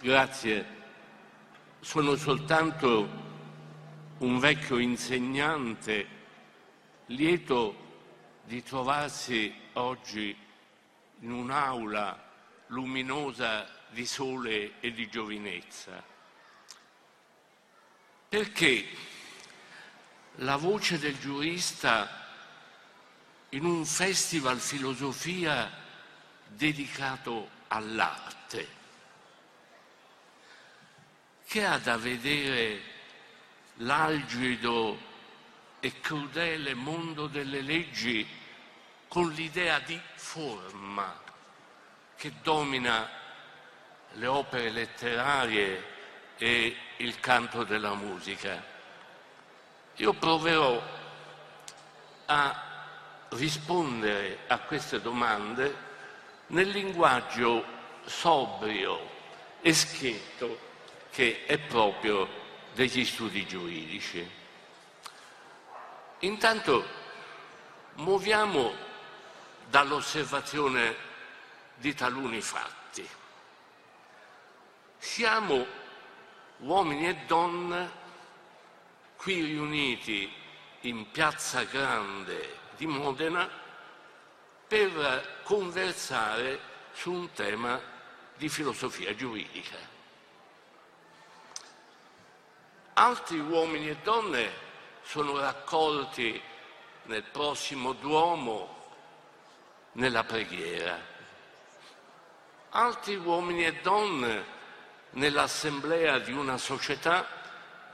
Grazie. Sono soltanto un vecchio insegnante lieto di trovarsi oggi in un'aula luminosa di sole e di giovinezza. Perché la voce del giurista in un festival filosofia dedicato all'arte, che ha da vedere l'algido e crudele mondo delle leggi con l'idea di forma che domina le opere letterarie e il canto della musica. Io proverò a rispondere a queste domande nel linguaggio sobrio e schietto che è proprio degli studi giuridici. Intanto muoviamo dall'osservazione di taluni fatti. Siamo uomini e donne qui riuniti in Piazza Grande di Modena per conversare su un tema di filosofia giuridica. Altri uomini e donne sono raccolti nel prossimo Duomo nella preghiera. Altri uomini e donne nell'assemblea di una società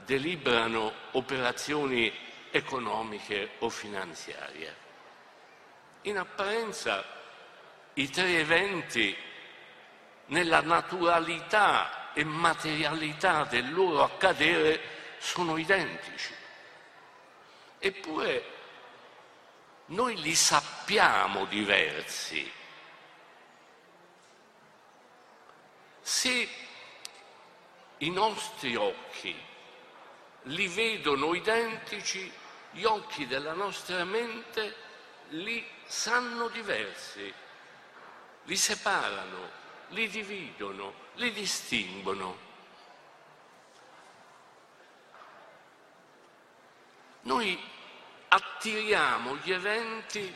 deliberano operazioni economiche o finanziarie. In apparenza i tre eventi nella naturalità e materialità del loro accadere sono identici. Eppure noi li sappiamo diversi. Se i nostri occhi li vedono identici, gli occhi della nostra mente li sanno diversi, li separano, li dividono, li distinguono. Noi attiriamo gli eventi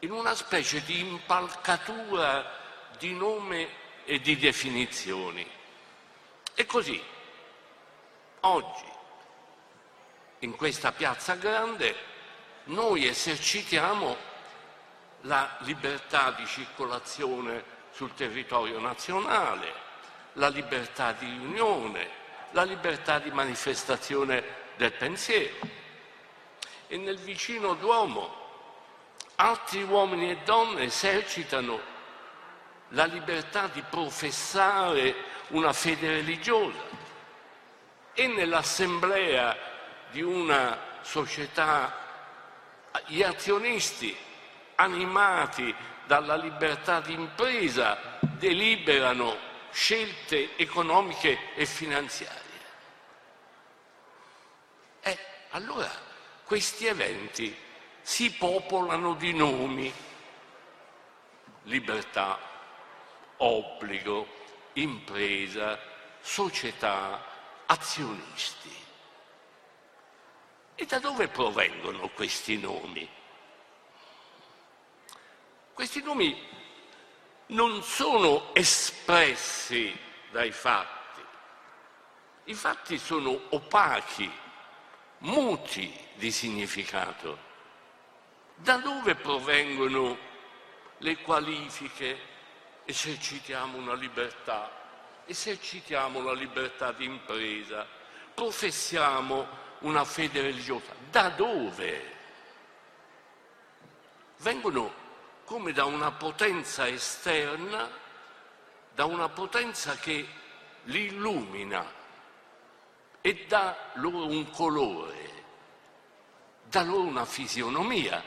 in una specie di impalcatura di nome e di definizioni. E così, oggi, in questa piazza grande, noi esercitiamo la libertà di circolazione sul territorio nazionale, la libertà di riunione, la libertà di manifestazione del pensiero. E nel vicino Duomo altri uomini e donne esercitano la libertà di professare una fede religiosa e nell'assemblea di una società gli azionisti animati dalla libertà di impresa deliberano scelte economiche e finanziarie. E allora questi eventi si popolano di nomi, libertà, obbligo, impresa, società, azionisti. E da dove provengono questi nomi? Questi nomi non sono espressi dai fatti, i fatti sono opachi, muti di significato. Da dove provengono le qualifiche? Esercitiamo una libertà, esercitiamo la libertà di impresa, professiamo una fede religiosa. Da dove? Vengono come da una potenza esterna, da una potenza che li illumina e dà loro un colore, dà loro una fisionomia,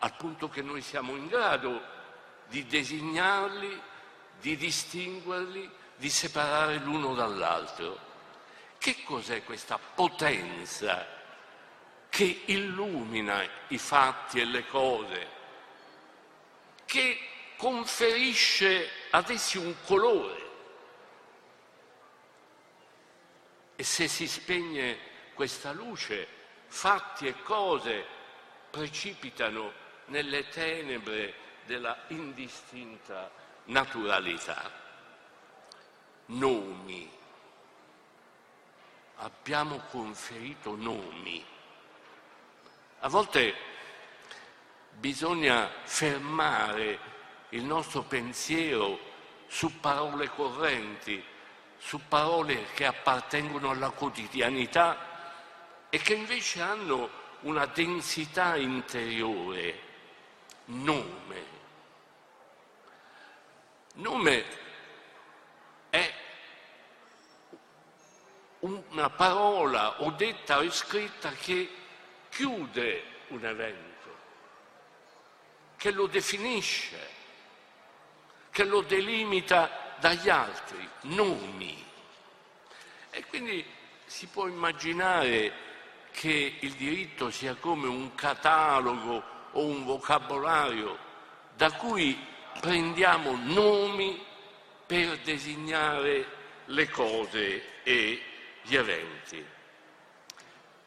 al punto che noi siamo in grado di designarli, di distinguerli, di separare l'uno dall'altro. Che cos'è questa potenza che illumina i fatti e le cose? che conferisce ad essi un colore, E se si spegne questa luce, fatti e cose precipitano nelle tenebre della indistinta naturalità. Nomi. Abbiamo conferito nomi. A volte bisogna fermare il nostro pensiero su parole correnti, su parole che appartengono alla quotidianità e che invece hanno una densità interiore. Nome. Nome è una parola o detta o scritta che chiude un evento, che lo definisce, che lo delimita dagli altri, nomi. E quindi si può immaginare che il diritto sia come un catalogo o un vocabolario da cui prendiamo nomi per designare le cose e gli eventi.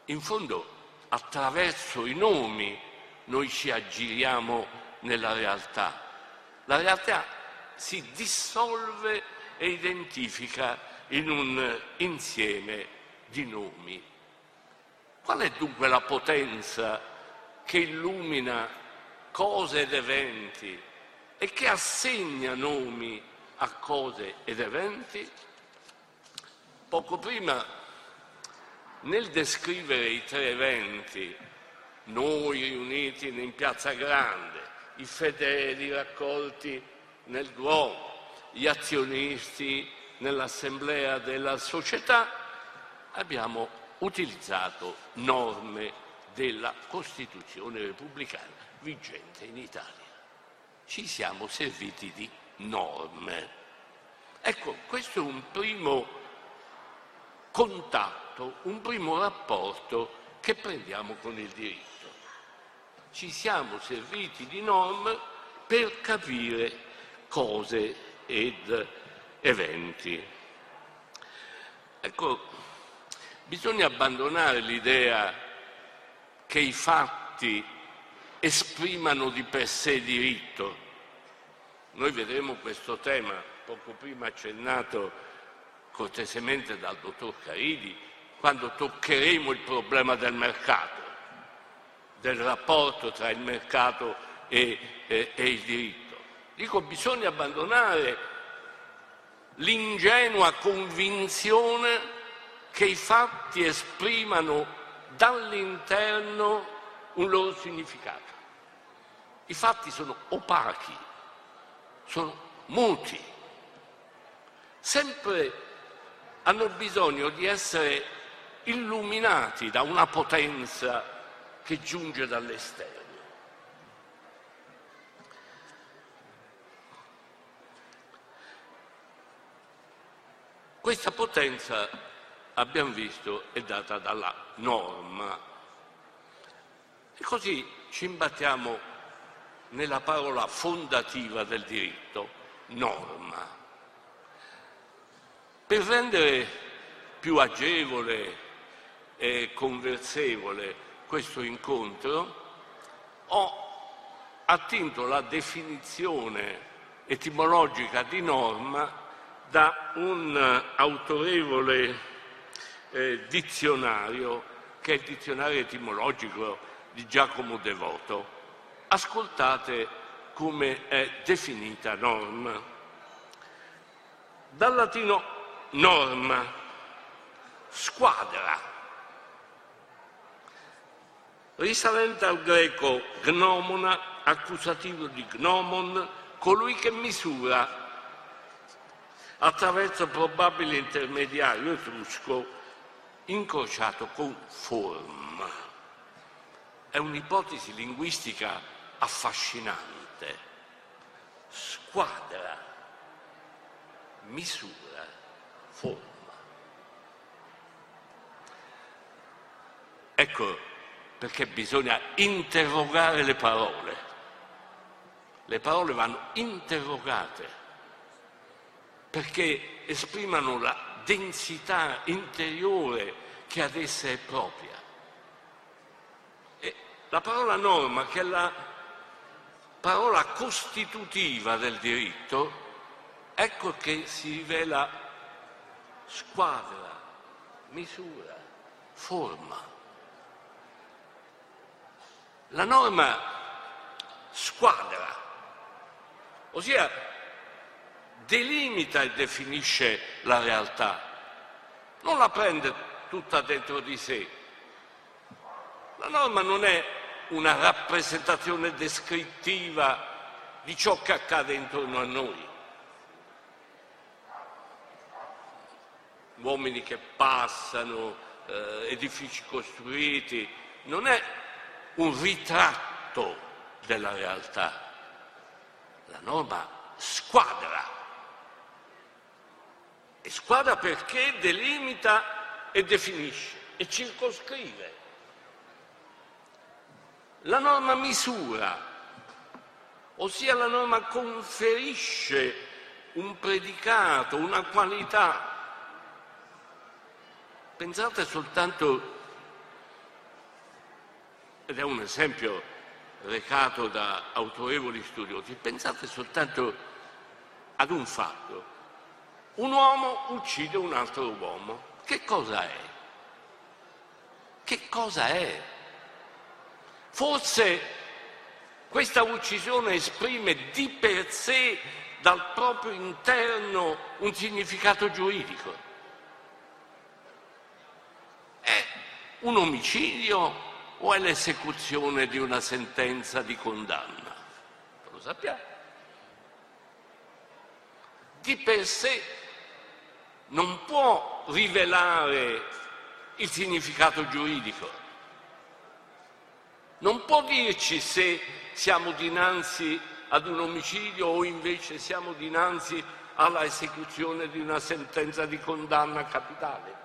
In fondo, attraverso i nomi noi ci aggiriamo nella realtà. La realtà si dissolve e identifica in un insieme di nomi. Qual è dunque la potenza che illumina cose ed eventi e che assegna nomi a cose ed eventi? Poco prima, nel descrivere i tre eventi, noi riuniti in Piazza Grande, i fedeli raccolti nel Duomo, gli azionisti nell'assemblea della società, abbiamo utilizzato norme della Costituzione repubblicana vigente in Italia. Ci siamo serviti di norme. Ecco, questo è un primo contatto, un primo rapporto che prendiamo con il diritto. Ci siamo serviti di norme per capire cose ed eventi. Ecco, bisogna abbandonare l'idea che i fatti esprimano di per sé diritto. Noi vedremo questo tema, poco prima accennato cortesemente dal dottor Caridi quando toccheremo il problema del mercato, del rapporto tra il mercato e, e, e il diritto. Dico, bisogna abbandonare l'ingenua convinzione che i fatti esprimano dall'interno un loro significato. I fatti sono opachi, sono muti, sempre hanno bisogno di essere illuminati da una potenza che giunge dall'esterno. Questa potenza, abbiamo visto, è data dalla norma. E così ci imbattiamo nella parola fondativa del diritto, norma. Per rendere più agevole e conversevole questo incontro, ho attinto la definizione etimologica di norma da un autorevole eh, dizionario che è il dizionario etimologico di Giacomo Devoto. Ascoltate come è definita norma. Dal latino norma, squadra, risalente al greco gnomona, accusativo di gnomon, colui che misura attraverso probabile intermediario etrusco incrociato con forma. È un'ipotesi linguistica affascinante. Squadra, misura forma. Ecco perché bisogna interrogare le parole. Le parole vanno interrogate perché esprimano la densità interiore che ad essa è propria. E la parola norma, che è la parola costitutiva del diritto, ecco che si rivela squadra, misura, forma. La norma squadra, ossia delimita e definisce la realtà, non la prende tutta dentro di sé. La norma non è una rappresentazione descrittiva di ciò che accade intorno a noi. Uomini che passano, eh, edifici costruiti, non è un ritratto della realtà. La norma squadra. E squadra perché delimita e definisce e circoscrive. La norma misura, ossia la norma conferisce un predicato, una qualità. Pensate soltanto ed è un esempio recato da autorevoli studiosi, pensate soltanto ad un fatto. Un uomo uccide un altro uomo. Che cosa è? Che cosa è? Forse questa uccisione esprime di per sé dal proprio interno un significato giuridico. È un omicidio o è l'esecuzione di una sentenza di condanna? Lo sappiamo. Di per sé non può rivelare il significato giuridico, non può dirci se siamo dinanzi ad un omicidio o invece siamo dinanzi alla esecuzione di una sentenza di condanna capitale.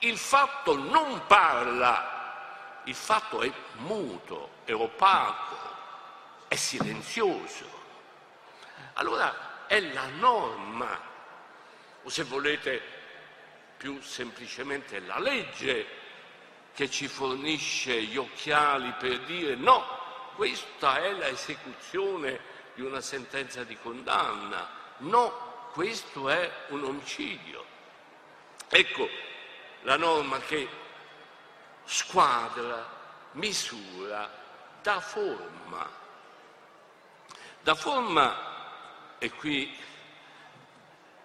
Il fatto non parla, il fatto è muto, è opaco, è silenzioso. Allora è la norma, o se volete più semplicemente la legge, che ci fornisce gli occhiali per dire no, questa è l'esecuzione di una sentenza di condanna, no, questo è un omicidio. Ecco, la norma che squadra, misura, dà forma. Da forma, e qui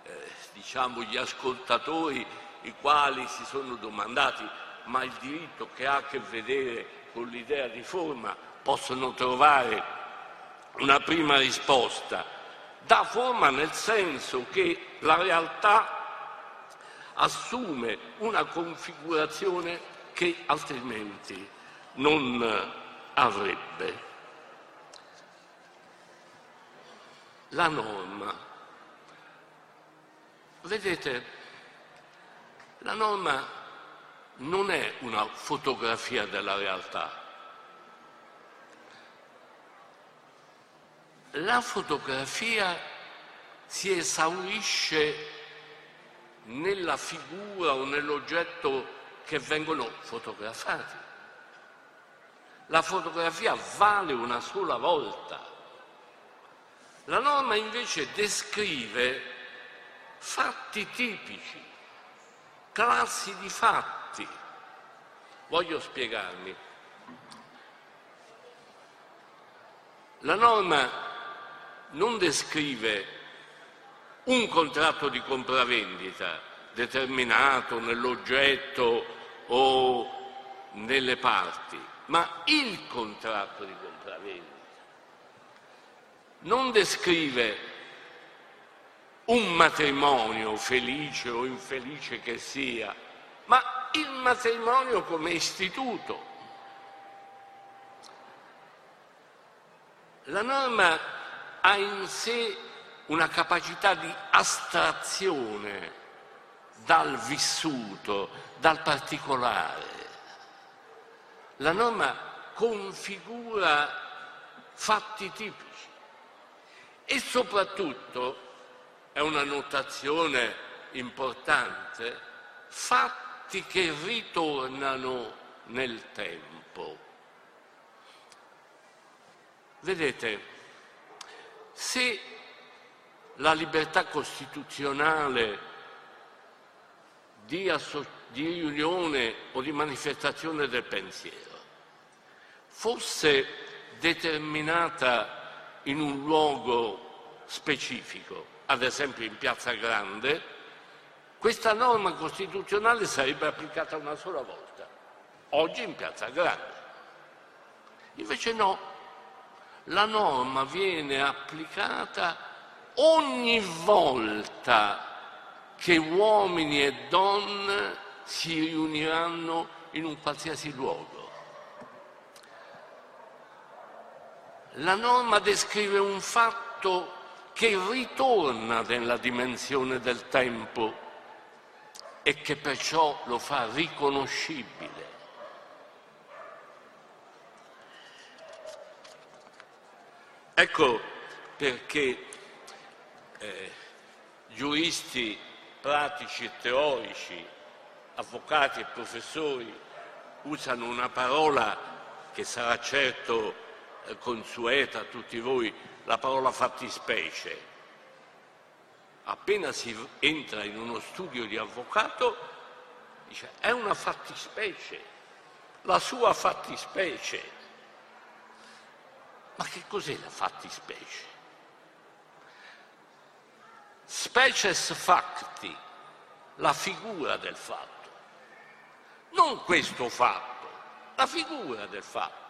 eh, diciamo gli ascoltatori i quali si sono domandati ma il diritto che ha a che vedere con l'idea di forma possono trovare una prima risposta. Dà forma nel senso che la realtà assume una configurazione che altrimenti non avrebbe. La norma. Vedete, la norma non è una fotografia della realtà. La fotografia si esaurisce nella figura o nell'oggetto che vengono fotografati. La fotografia vale una sola volta. La norma invece descrive fatti tipici, classi di fatti. Voglio spiegarmi. La norma non descrive un contratto di compravendita determinato nell'oggetto o nelle parti, ma il contratto di compravendita. Non descrive un matrimonio felice o infelice che sia, ma il matrimonio come istituto. La norma ha in sé una capacità di astrazione dal vissuto, dal particolare. La norma configura fatti tipici e soprattutto è una notazione importante, fatti che ritornano nel tempo. Vedete, se la libertà costituzionale di, di riunione o di manifestazione del pensiero fosse determinata in un luogo specifico, ad esempio in Piazza Grande, questa norma costituzionale sarebbe applicata una sola volta, oggi in Piazza Grande. Invece no, la norma viene applicata ogni volta che uomini e donne si riuniranno in un qualsiasi luogo. La norma descrive un fatto che ritorna nella dimensione del tempo e che perciò lo fa riconoscibile. Ecco perché eh, giuristi pratici e teorici, avvocati e professori usano una parola che sarà certo eh, consueta a tutti voi la parola fattispecie. Appena si entra in uno studio di avvocato, dice è una fattispecie, la sua fattispecie. Ma che cos'è la fattispecie? Species facti, la figura del fatto. Non questo fatto, la figura del fatto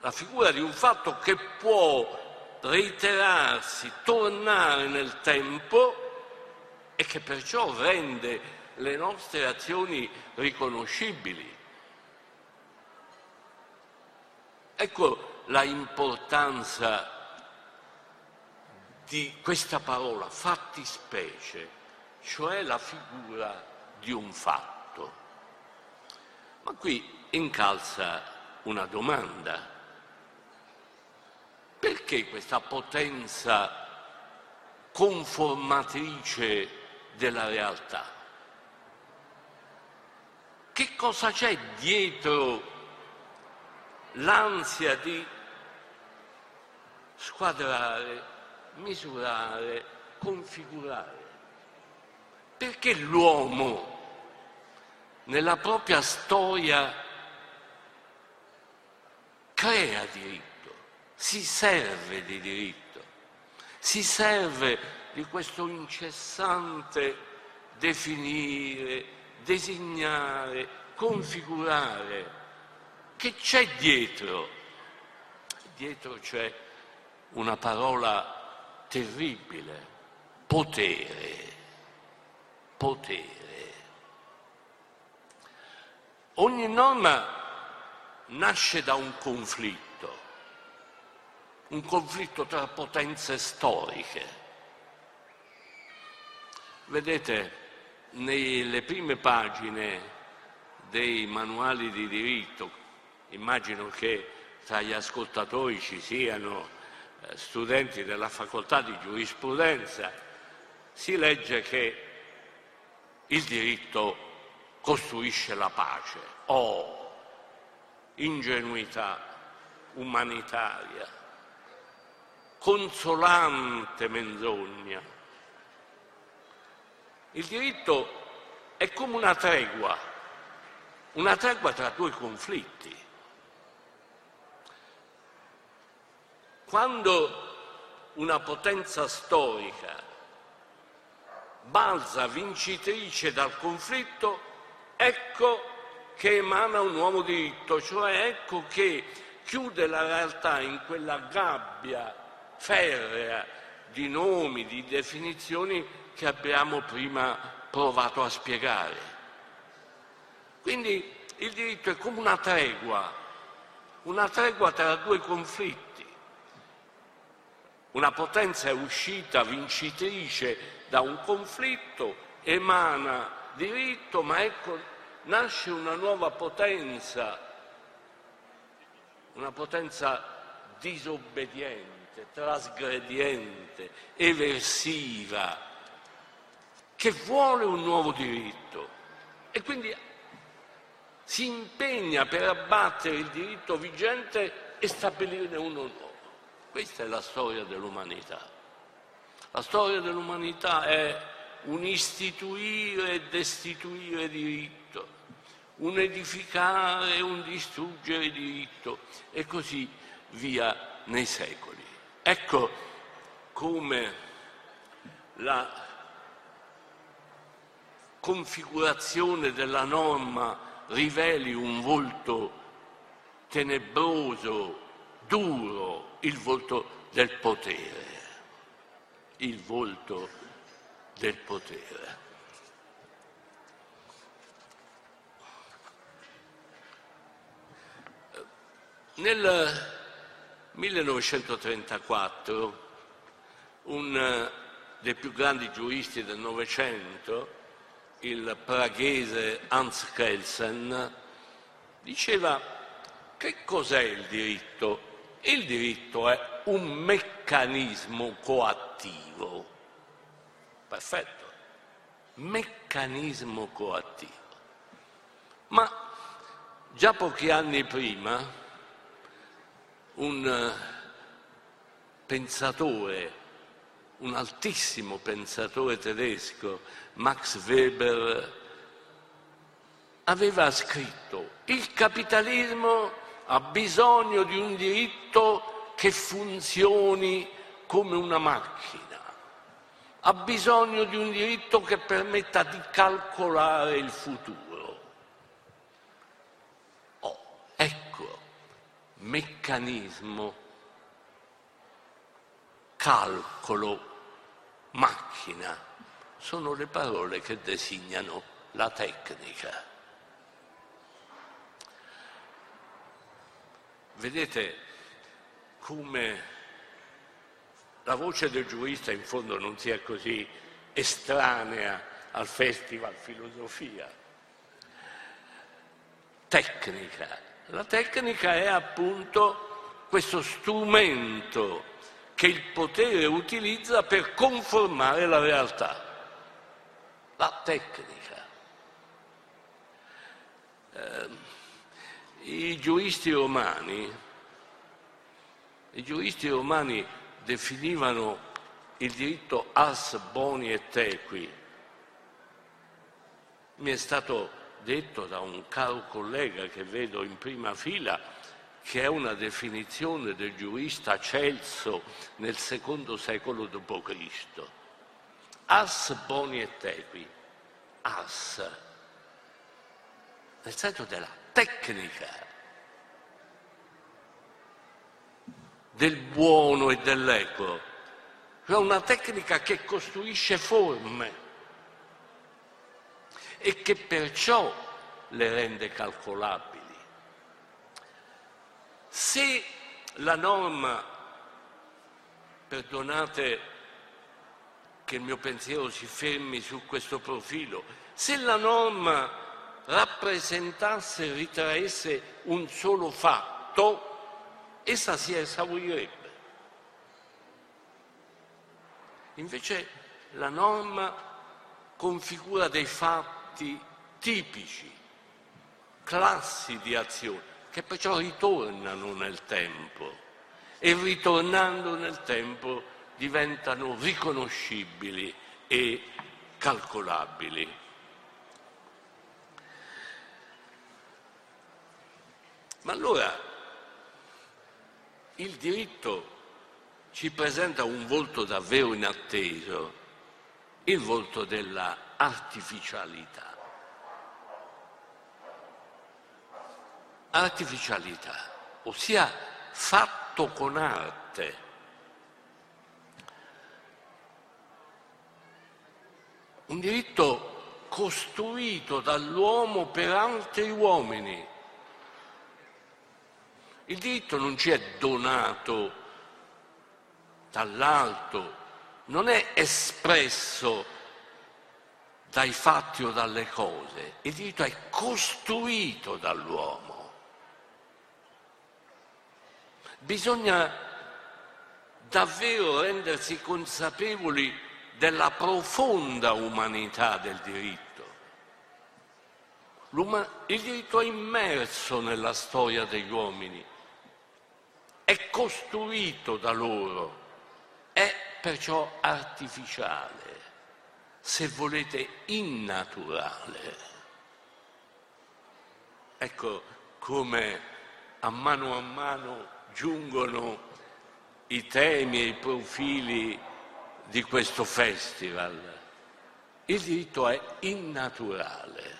la figura di un fatto che può reiterarsi, tornare nel tempo e che perciò rende le nostre azioni riconoscibili. Ecco la importanza di questa parola, fattispecie, cioè la figura di un fatto. Ma qui incalza una domanda. Perché questa potenza conformatrice della realtà? Che cosa c'è dietro l'ansia di squadrare, misurare, configurare? Perché l'uomo nella propria storia crea diritti? Si serve di diritto, si serve di questo incessante definire, designare, configurare. Che c'è dietro? Dietro c'è una parola terribile, potere, potere. Ogni norma nasce da un conflitto un conflitto tra potenze storiche. Vedete, nelle prime pagine dei manuali di diritto, immagino che tra gli ascoltatori ci siano eh, studenti della facoltà di giurisprudenza, si legge che il diritto costruisce la pace. Oh, ingenuità umanitaria consolante menzogna. Il diritto è come una tregua, una tregua tra due conflitti. Quando una potenza storica balza vincitrice dal conflitto, ecco che emana un nuovo diritto, cioè ecco che chiude la realtà in quella gabbia ferrea di nomi, di definizioni che abbiamo prima provato a spiegare. Quindi il diritto è come una tregua, una tregua tra due conflitti. Una potenza è uscita vincitrice da un conflitto, emana diritto, ma ecco nasce una nuova potenza, una potenza disobbediente trasgrediente, eversiva, che vuole un nuovo diritto e quindi si impegna per abbattere il diritto vigente e stabilirne uno nuovo. Questa è la storia dell'umanità. La storia dell'umanità è un istituire e destituire diritto, un edificare e un distruggere diritto e così via nei secoli. Ecco come la configurazione della norma riveli un volto tenebroso, duro, il volto del potere, il volto del potere. Nel 1934 un dei più grandi giuristi del Novecento, il praghese Hans Kelsen, diceva che cos'è il diritto? Il diritto è un meccanismo coattivo. Perfetto, meccanismo coattivo. Ma già pochi anni prima un pensatore un altissimo pensatore tedesco, Max Weber, aveva scritto il capitalismo ha bisogno di un diritto che funzioni come una macchina, ha bisogno di un diritto che permetta di calcolare il futuro. Oh, ecco, meccanismo, calcolo, macchina sono le parole che designano la tecnica. Vedete come la voce del giurista in fondo non sia così estranea al festival filosofia. Tecnica. La tecnica è appunto questo strumento che il potere utilizza per conformare la realtà, la tecnica. Eh, I giuristi romani, i giuristi romani definivano il diritto as boni et equi. Mi è stato detto da un caro collega che vedo in prima fila che è una definizione del giurista Celso nel secondo secolo d.C. As boni et equi, as, nel senso della tecnica, del buono e dell'equo, cioè una tecnica che costruisce forme e che perciò le rende calcolabili. Se la norma, perdonate che il mio pensiero si fermi su questo profilo, se la norma rappresentasse e ritraesse un solo fatto, essa si esaurirebbe. Invece la norma configura dei fatti tipici, classi di azione che perciò ritornano nel tempo e ritornando nel tempo diventano riconoscibili e calcolabili. Ma allora il diritto ci presenta un volto davvero inatteso, il volto della artificialità. Artificialità, ossia fatto con arte. Un diritto costruito dall'uomo per altri uomini. Il diritto non ci è donato dall'alto, non è espresso dai fatti o dalle cose, il diritto è costruito dall'uomo. Bisogna davvero rendersi consapevoli della profonda umanità del diritto. il diritto è immerso nella storia degli uomini, è costruito da loro, è perciò artificiale, se volete innaturale. Ecco come a mano a mano giungono i temi e i profili di questo festival. Il diritto è innaturale.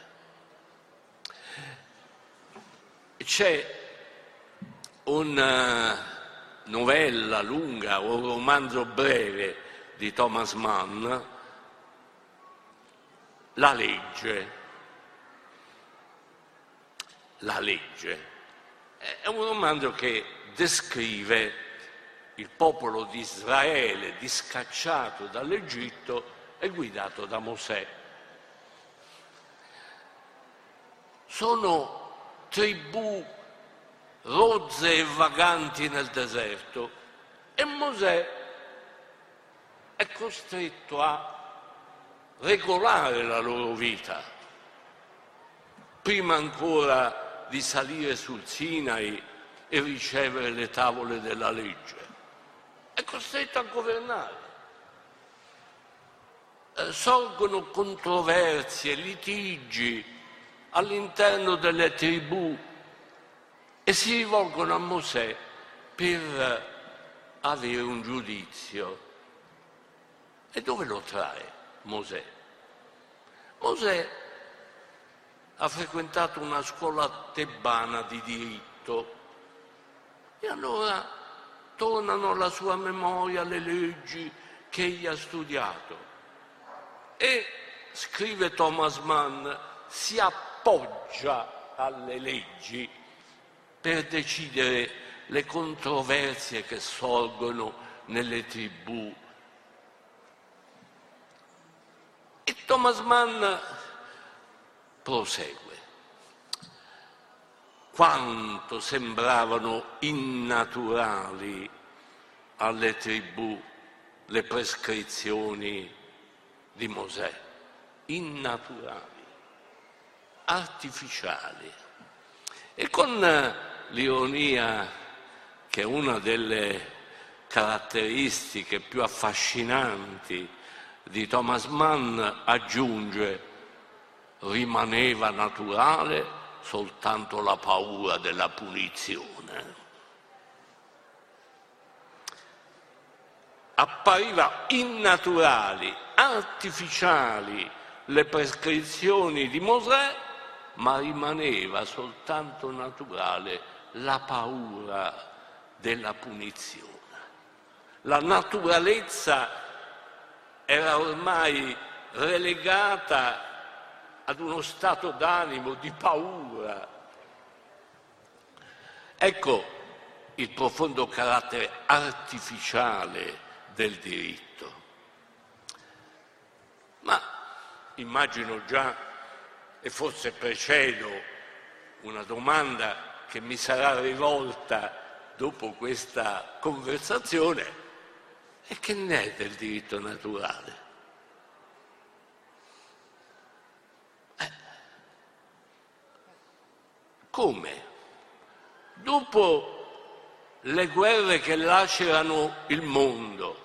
C'è una novella lunga o un romanzo breve di Thomas Mann, La legge. La legge. È un romanzo che descrive il popolo di Israele discacciato dall'Egitto e guidato da Mosè. Sono tribù rozze e vaganti nel deserto e Mosè è costretto a regolare la loro vita. Prima ancora di salire sul Sinai e ricevere le tavole della legge è costretto a governare. Eh, sorgono controversie, litigi all'interno delle tribù e si rivolgono a Mosè per avere un giudizio. E dove lo trae Mosè? Mosè ha frequentato una scuola tebana di diritto e allora tornano alla sua memoria le leggi che egli ha studiato. E, scrive Thomas Mann, si appoggia alle leggi per decidere le controversie che sorgono nelle tribù. E Thomas Mann prosegue quanto sembravano innaturali alle tribù le prescrizioni di Mosè, innaturali, artificiali. E con l'ironia che è una delle caratteristiche più affascinanti di Thomas Mann aggiunge rimaneva naturale soltanto la paura della punizione. Appariva innaturali, artificiali le prescrizioni di Mosè, ma rimaneva soltanto naturale la paura della punizione. La naturalezza era ormai relegata ad uno stato d'animo di paura. Ecco il profondo carattere artificiale del diritto. Ma immagino già, e forse precedo una domanda che mi sarà rivolta dopo questa conversazione, e che ne è del diritto naturale? Come? Dopo le guerre che lacerano il mondo,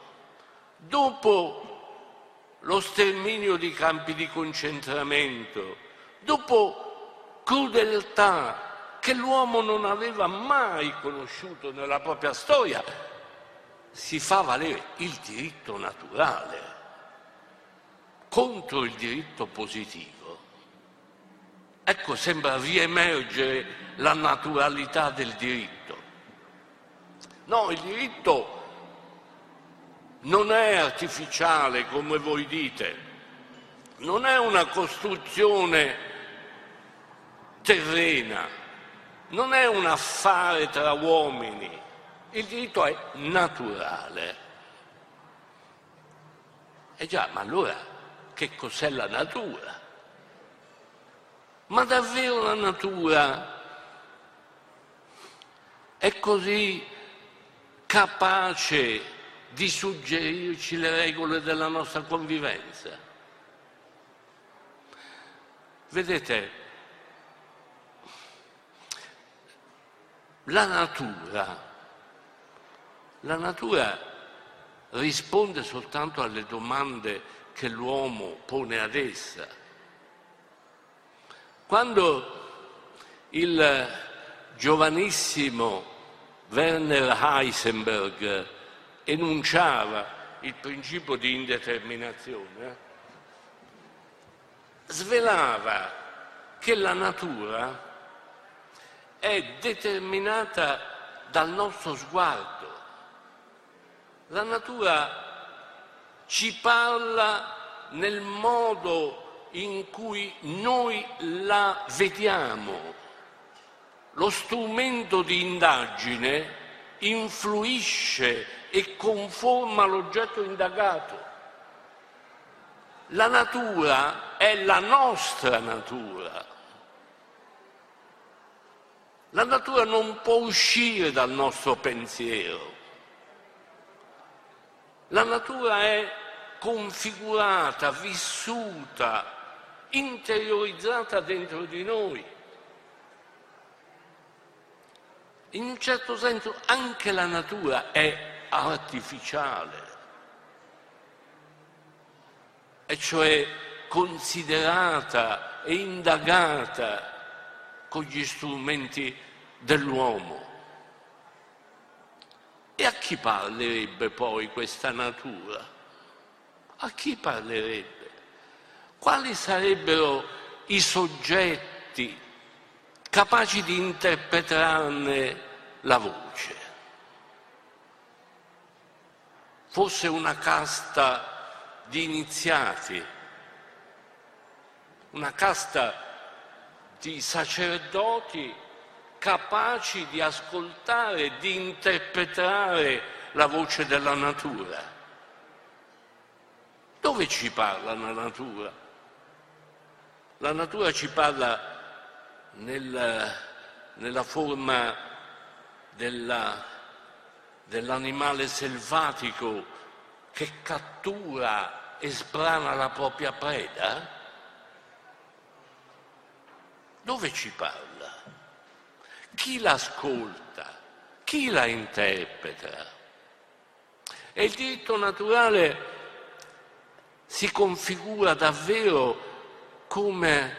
dopo lo sterminio di campi di concentramento, dopo crudeltà che l'uomo non aveva mai conosciuto nella propria storia, si fa valere il diritto naturale contro il diritto positivo. Ecco, sembra riemergere la naturalità del diritto. No, il diritto non è artificiale come voi dite, non è una costruzione terrena, non è un affare tra uomini, il diritto è naturale. E già, ma allora che cos'è la natura? Ma davvero la natura è così capace di suggerirci le regole della nostra convivenza. Vedete, la natura, la natura risponde soltanto alle domande che l'uomo pone ad essa. Quando il giovanissimo Werner Heisenberg enunciava il principio di indeterminazione, svelava che la natura è determinata dal nostro sguardo. La natura ci parla nel modo in cui noi la vediamo. Lo strumento di indagine influisce e conforma l'oggetto indagato. La natura è la nostra natura. La natura non può uscire dal nostro pensiero. La natura è configurata, vissuta, interiorizzata dentro di noi. In un certo senso anche la natura è artificiale e cioè considerata e indagata con gli strumenti dell'uomo. E a chi parlerebbe poi questa natura? A chi parlerebbe? Quali sarebbero i soggetti capaci di interpretarne la voce? Forse una casta di iniziati, una casta di sacerdoti capaci di ascoltare, di interpretare la voce della natura. Dove ci parla la natura? La natura ci parla nel, nella forma della, dell'animale selvatico che cattura e sbrana la propria preda? Dove ci parla? Chi l'ascolta? Chi la interpreta? E il diritto naturale si configura davvero come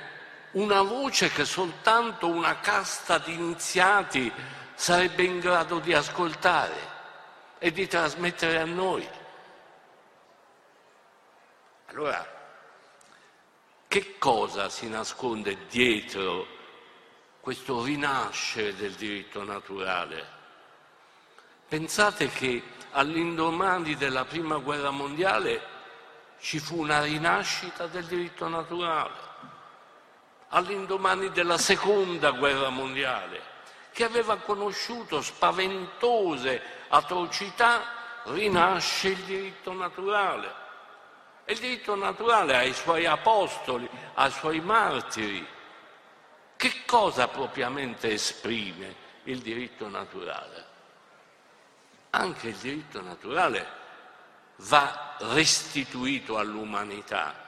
una voce che soltanto una casta di iniziati sarebbe in grado di ascoltare e di trasmettere a noi. Allora, che cosa si nasconde dietro questo rinascere del diritto naturale? Pensate che all'indomani della prima guerra mondiale ci fu una rinascita del diritto naturale, all'indomani della seconda guerra mondiale, che aveva conosciuto spaventose atrocità, rinasce il diritto naturale. E il diritto naturale ai suoi apostoli, ai suoi martiri. Che cosa propriamente esprime il diritto naturale? Anche il diritto naturale va restituito all'umanità.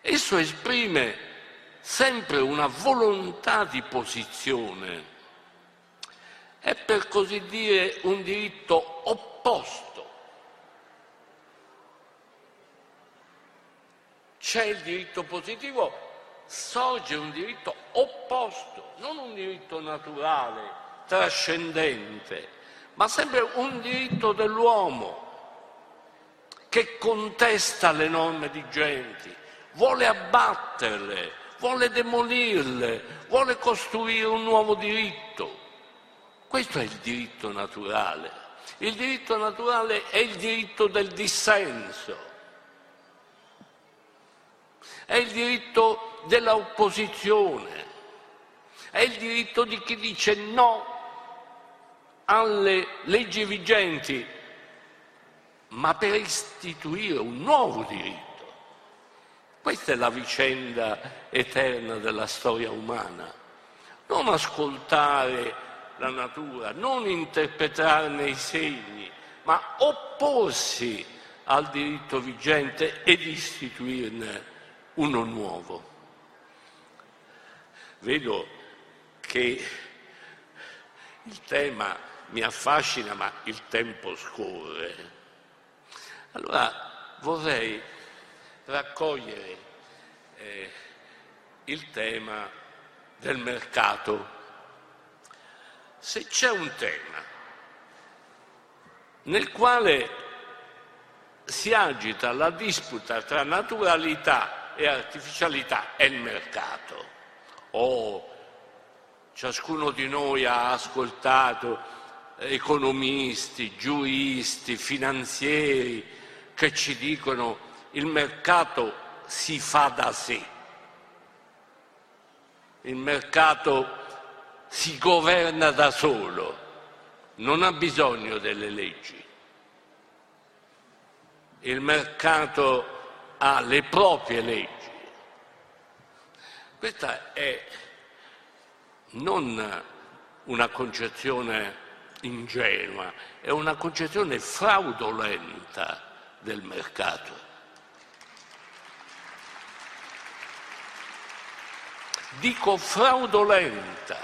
Esso esprime sempre una volontà di posizione, è per così dire un diritto opposto. C'è il diritto positivo, sorge un diritto opposto, non un diritto naturale, trascendente, ma sempre un diritto dell'uomo che contesta le norme vigenti, vuole abbatterle, vuole demolirle, vuole costruire un nuovo diritto. Questo è il diritto naturale. Il diritto naturale è il diritto del dissenso è il diritto dell'opposizione, è il diritto di chi dice no alle leggi vigenti, ma per istituire un nuovo diritto. Questa è la vicenda eterna della storia umana. Non ascoltare la natura, non interpretarne i segni, ma opporsi al diritto vigente ed istituirne uno nuovo. Vedo che il tema mi affascina, ma il tempo scorre. Allora vorrei raccogliere eh, il tema del mercato. Se c'è un tema nel quale si agita la disputa tra naturalità e artificialità è il mercato. Oh, ciascuno di noi ha ascoltato economisti, giuristi, finanzieri che ci dicono il mercato si fa da sé, il mercato si governa da solo, non ha bisogno delle leggi. Il mercato ha le proprie leggi. Questa è non una concezione ingenua, è una concezione fraudolenta del mercato. Dico fraudolenta,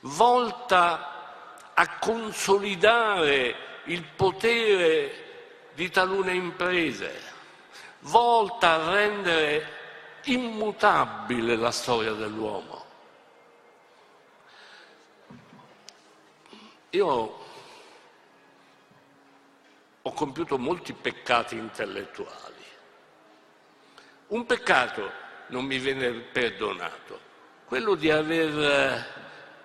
volta a consolidare il potere di talune imprese, volta a rendere immutabile la storia dell'uomo. Io ho compiuto molti peccati intellettuali. Un peccato non mi viene perdonato, quello di aver eh,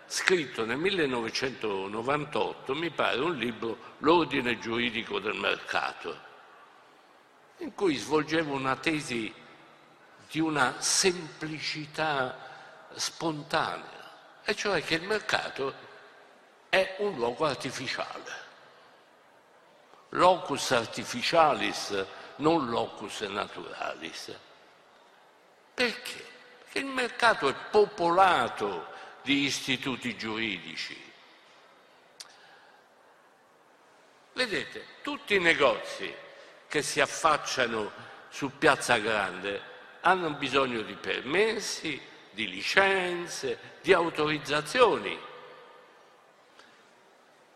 scritto nel 1998, mi pare, un libro, L'ordine giuridico del mercato, in cui svolgevo una tesi di una semplicità spontanea, e cioè che il mercato è un luogo artificiale. Locus artificialis, non locus naturalis. Perché? Perché il mercato è popolato di istituti giuridici. Vedete, tutti i negozi che si affacciano su Piazza Grande hanno bisogno di permessi, di licenze, di autorizzazioni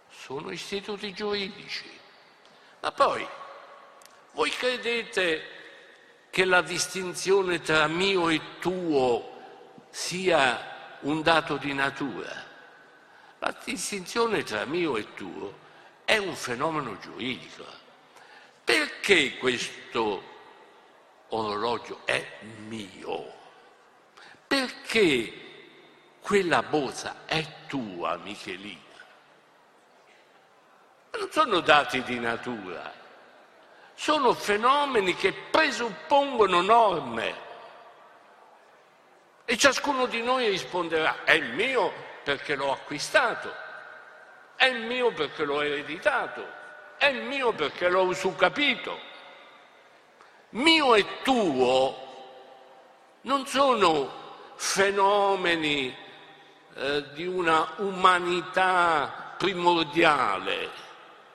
sono istituti giuridici. Ma poi, voi credete che la distinzione tra mio e tuo sia un dato di natura? La distinzione tra mio e tuo è un fenomeno giuridico. Perché questo orologio è mio? Perché quella borsa è tua, Michelino? Non sono dati di natura, sono fenomeni che presuppongono norme. E ciascuno di noi risponderà, è il mio perché l'ho acquistato, è il mio perché l'ho ereditato, è il mio perché l'ho usucapito. Mio e tuo non sono fenomeni eh, di una umanità primordiale,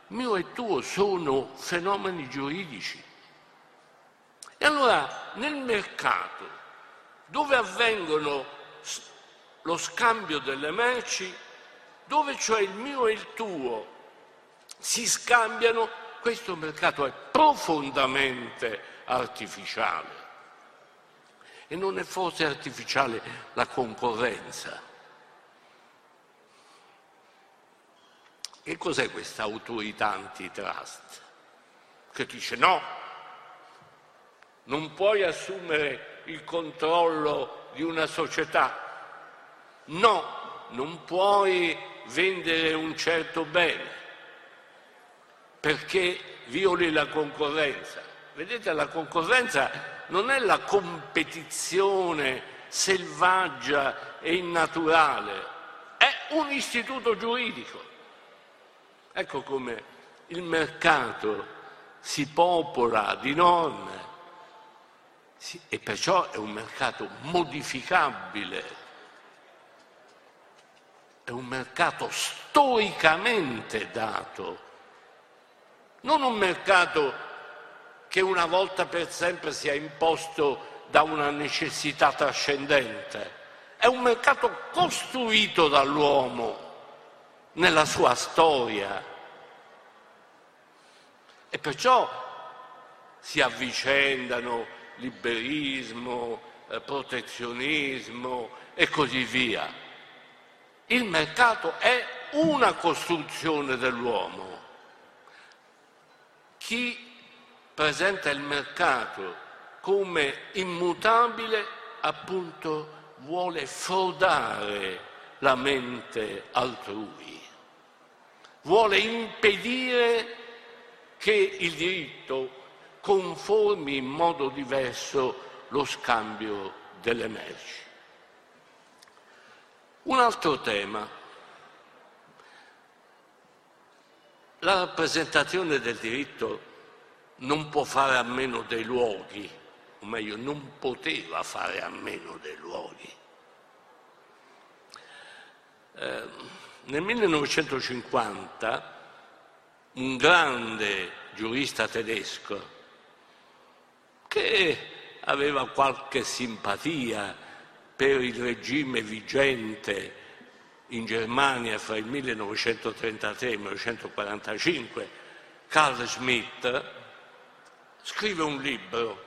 mio e tuo sono fenomeni giuridici. E allora nel mercato, dove avvengono lo scambio delle merci, dove cioè il mio e il tuo si scambiano, questo mercato è profondamente artificiale. E non è forse artificiale la concorrenza? Che cos'è questa autorità antitrust? Che dice no, non puoi assumere il controllo di una società, no, non puoi vendere un certo bene perché violi la concorrenza. Vedete, la concorrenza non è la competizione selvaggia e innaturale, è un istituto giuridico. Ecco come il mercato si popola di norme. E perciò è un mercato modificabile. è un mercato storicamente dato, non un mercato che una volta per sempre sia imposto da una necessità trascendente, è un mercato costruito dall'uomo nella sua storia. E perciò si avvicendano liberismo, eh, protezionismo e così via. Il mercato è una costruzione dell'uomo. Chi presenta il mercato come immutabile, appunto, vuole frodare la mente altrui, vuole impedire che il diritto conformi in modo diverso lo scambio delle merci. Un altro tema, la rappresentazione del diritto non può fare a meno dei luoghi, o meglio non poteva fare a meno dei luoghi. Eh, nel 1950 un grande giurista tedesco che aveva qualche simpatia per il regime vigente in Germania fra il 1933 e il 1945, Carl Schmitt scrive un libro,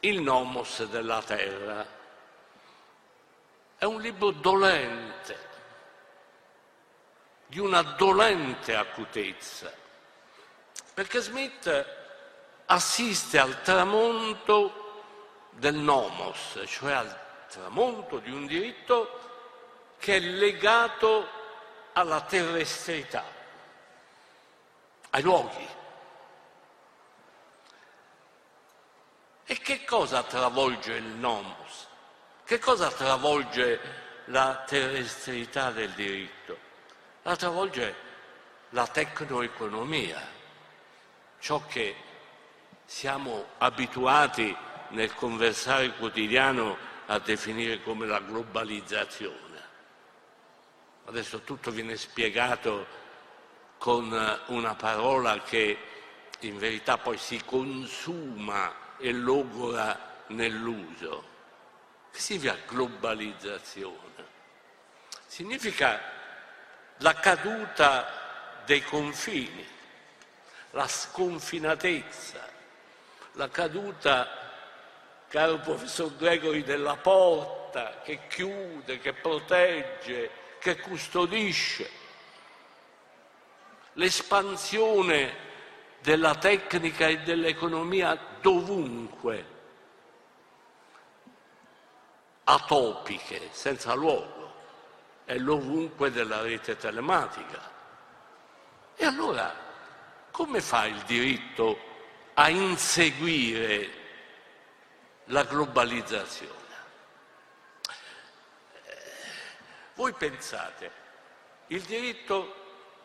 Il Nomos della Terra. È un libro dolente, di una dolente acutezza, perché Smith assiste al tramonto del nomos, cioè al tramonto di un diritto che è legato alla terrestrità, ai luoghi. E che cosa travolge il nomos? Che cosa travolge la terrestrità del diritto? La travolge la tecnoeconomia, ciò che siamo abituati nel conversare quotidiano a definire come la globalizzazione. Adesso tutto viene spiegato con una parola che in verità poi si consuma e logora nell'uso. Che significa globalizzazione? Significa la caduta dei confini, la sconfinatezza, la caduta caro professor Gregory della porta che chiude, che protegge, che custodisce, l'espansione della tecnica e dell'economia dovunque, atopiche, senza luogo, è l'ovunque della rete telematica. E allora come fa il diritto a inseguire la globalizzazione. Voi pensate, il diritto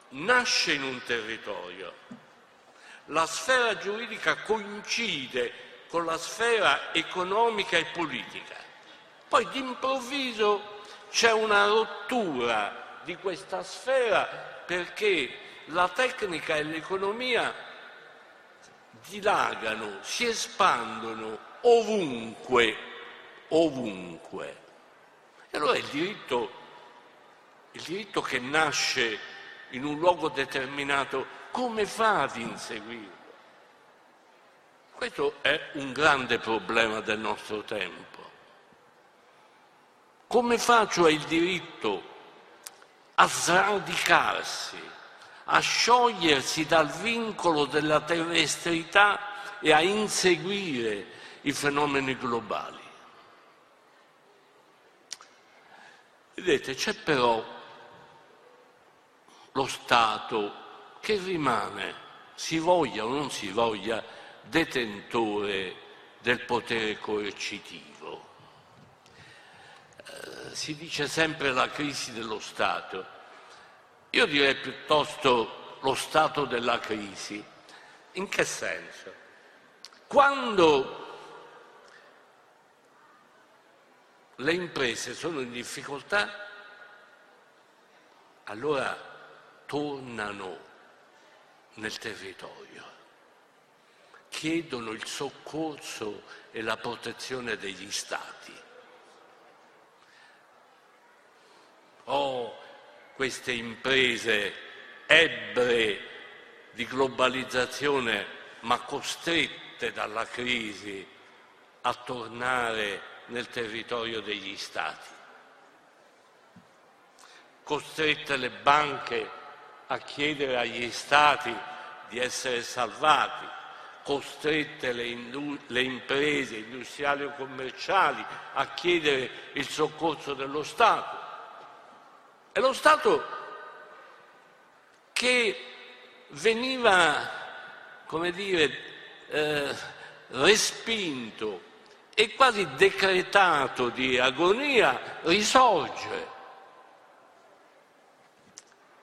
nasce in un territorio, la sfera giuridica coincide con la sfera economica e politica, poi d'improvviso c'è una rottura di questa sfera perché la tecnica e l'economia dilagano, si espandono ovunque, ovunque. E allora il diritto, il diritto che nasce in un luogo determinato, come fa ad inseguirlo? Questo è un grande problema del nostro tempo. Come fa cioè il diritto a sradicarsi, a sciogliersi dal vincolo della terrestrità e a inseguire i fenomeni globali. Vedete, c'è però lo Stato che rimane, si voglia o non si voglia, detentore del potere coercitivo. Eh, si dice sempre la crisi dello Stato. Io direi piuttosto lo stato della crisi. In che senso? Quando le imprese sono in difficoltà, allora tornano nel territorio, chiedono il soccorso e la protezione degli stati. Oh, queste imprese ebbre di globalizzazione, ma costrette dalla crisi a tornare nel territorio degli stati costrette le banche a chiedere agli Stati di essere salvati, costrette le, indu- le imprese industriali o commerciali a chiedere il soccorso dello Stato. E lo Stato che veniva, come dire, eh, respinto e quasi decretato di agonia, risorge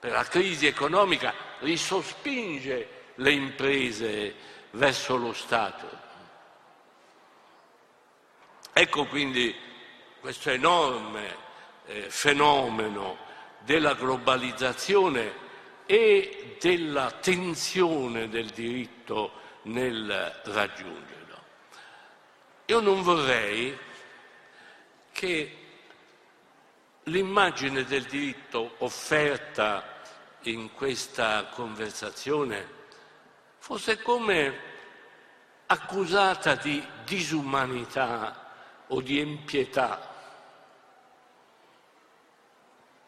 la crisi economica risospinge le imprese verso lo Stato. Ecco quindi questo enorme eh, fenomeno della globalizzazione e della tensione del diritto nel raggiungerlo. Io non vorrei che l'immagine del diritto offerta in questa conversazione fosse come accusata di disumanità o di impietà.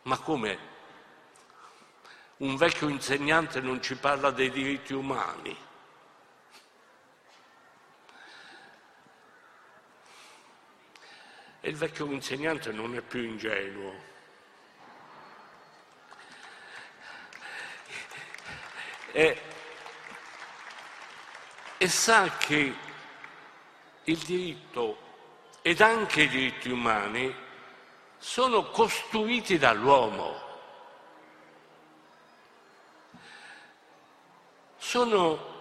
Ma come? Un vecchio insegnante non ci parla dei diritti umani. E il vecchio insegnante non è più ingenuo. e, e sa che il diritto ed anche i diritti umani sono costruiti dall'uomo, sono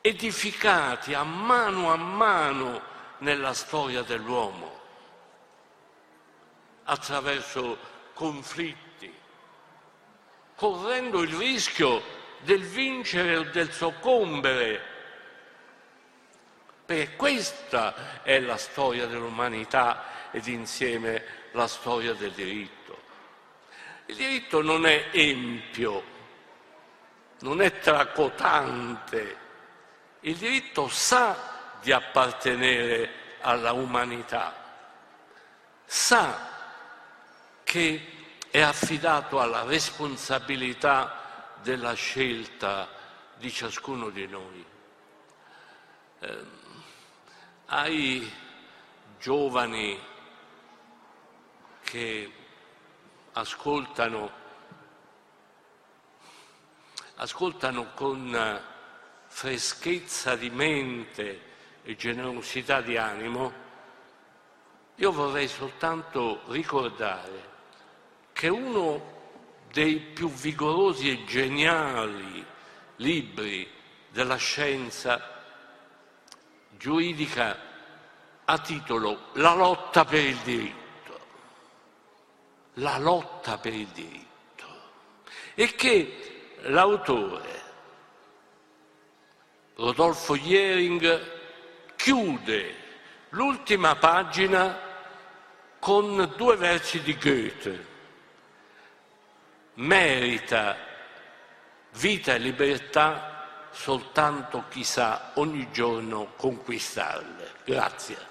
edificati a mano a mano nella storia dell'uomo, attraverso conflitti correndo il rischio del vincere o del soccombere, perché questa è la storia dell'umanità ed insieme la storia del diritto. Il diritto non è empio, non è tracotante, il diritto sa di appartenere alla umanità, sa che è affidato alla responsabilità della scelta di ciascuno di noi. Eh, ai giovani che ascoltano, ascoltano con freschezza di mente e generosità di animo, io vorrei soltanto ricordare che uno dei più vigorosi e geniali libri della scienza giuridica a titolo La lotta per il diritto. La lotta per il diritto. E che l'autore, Rodolfo Jering, chiude l'ultima pagina con due versi di Goethe merita vita e libertà soltanto chi sa ogni giorno conquistarle. Grazie.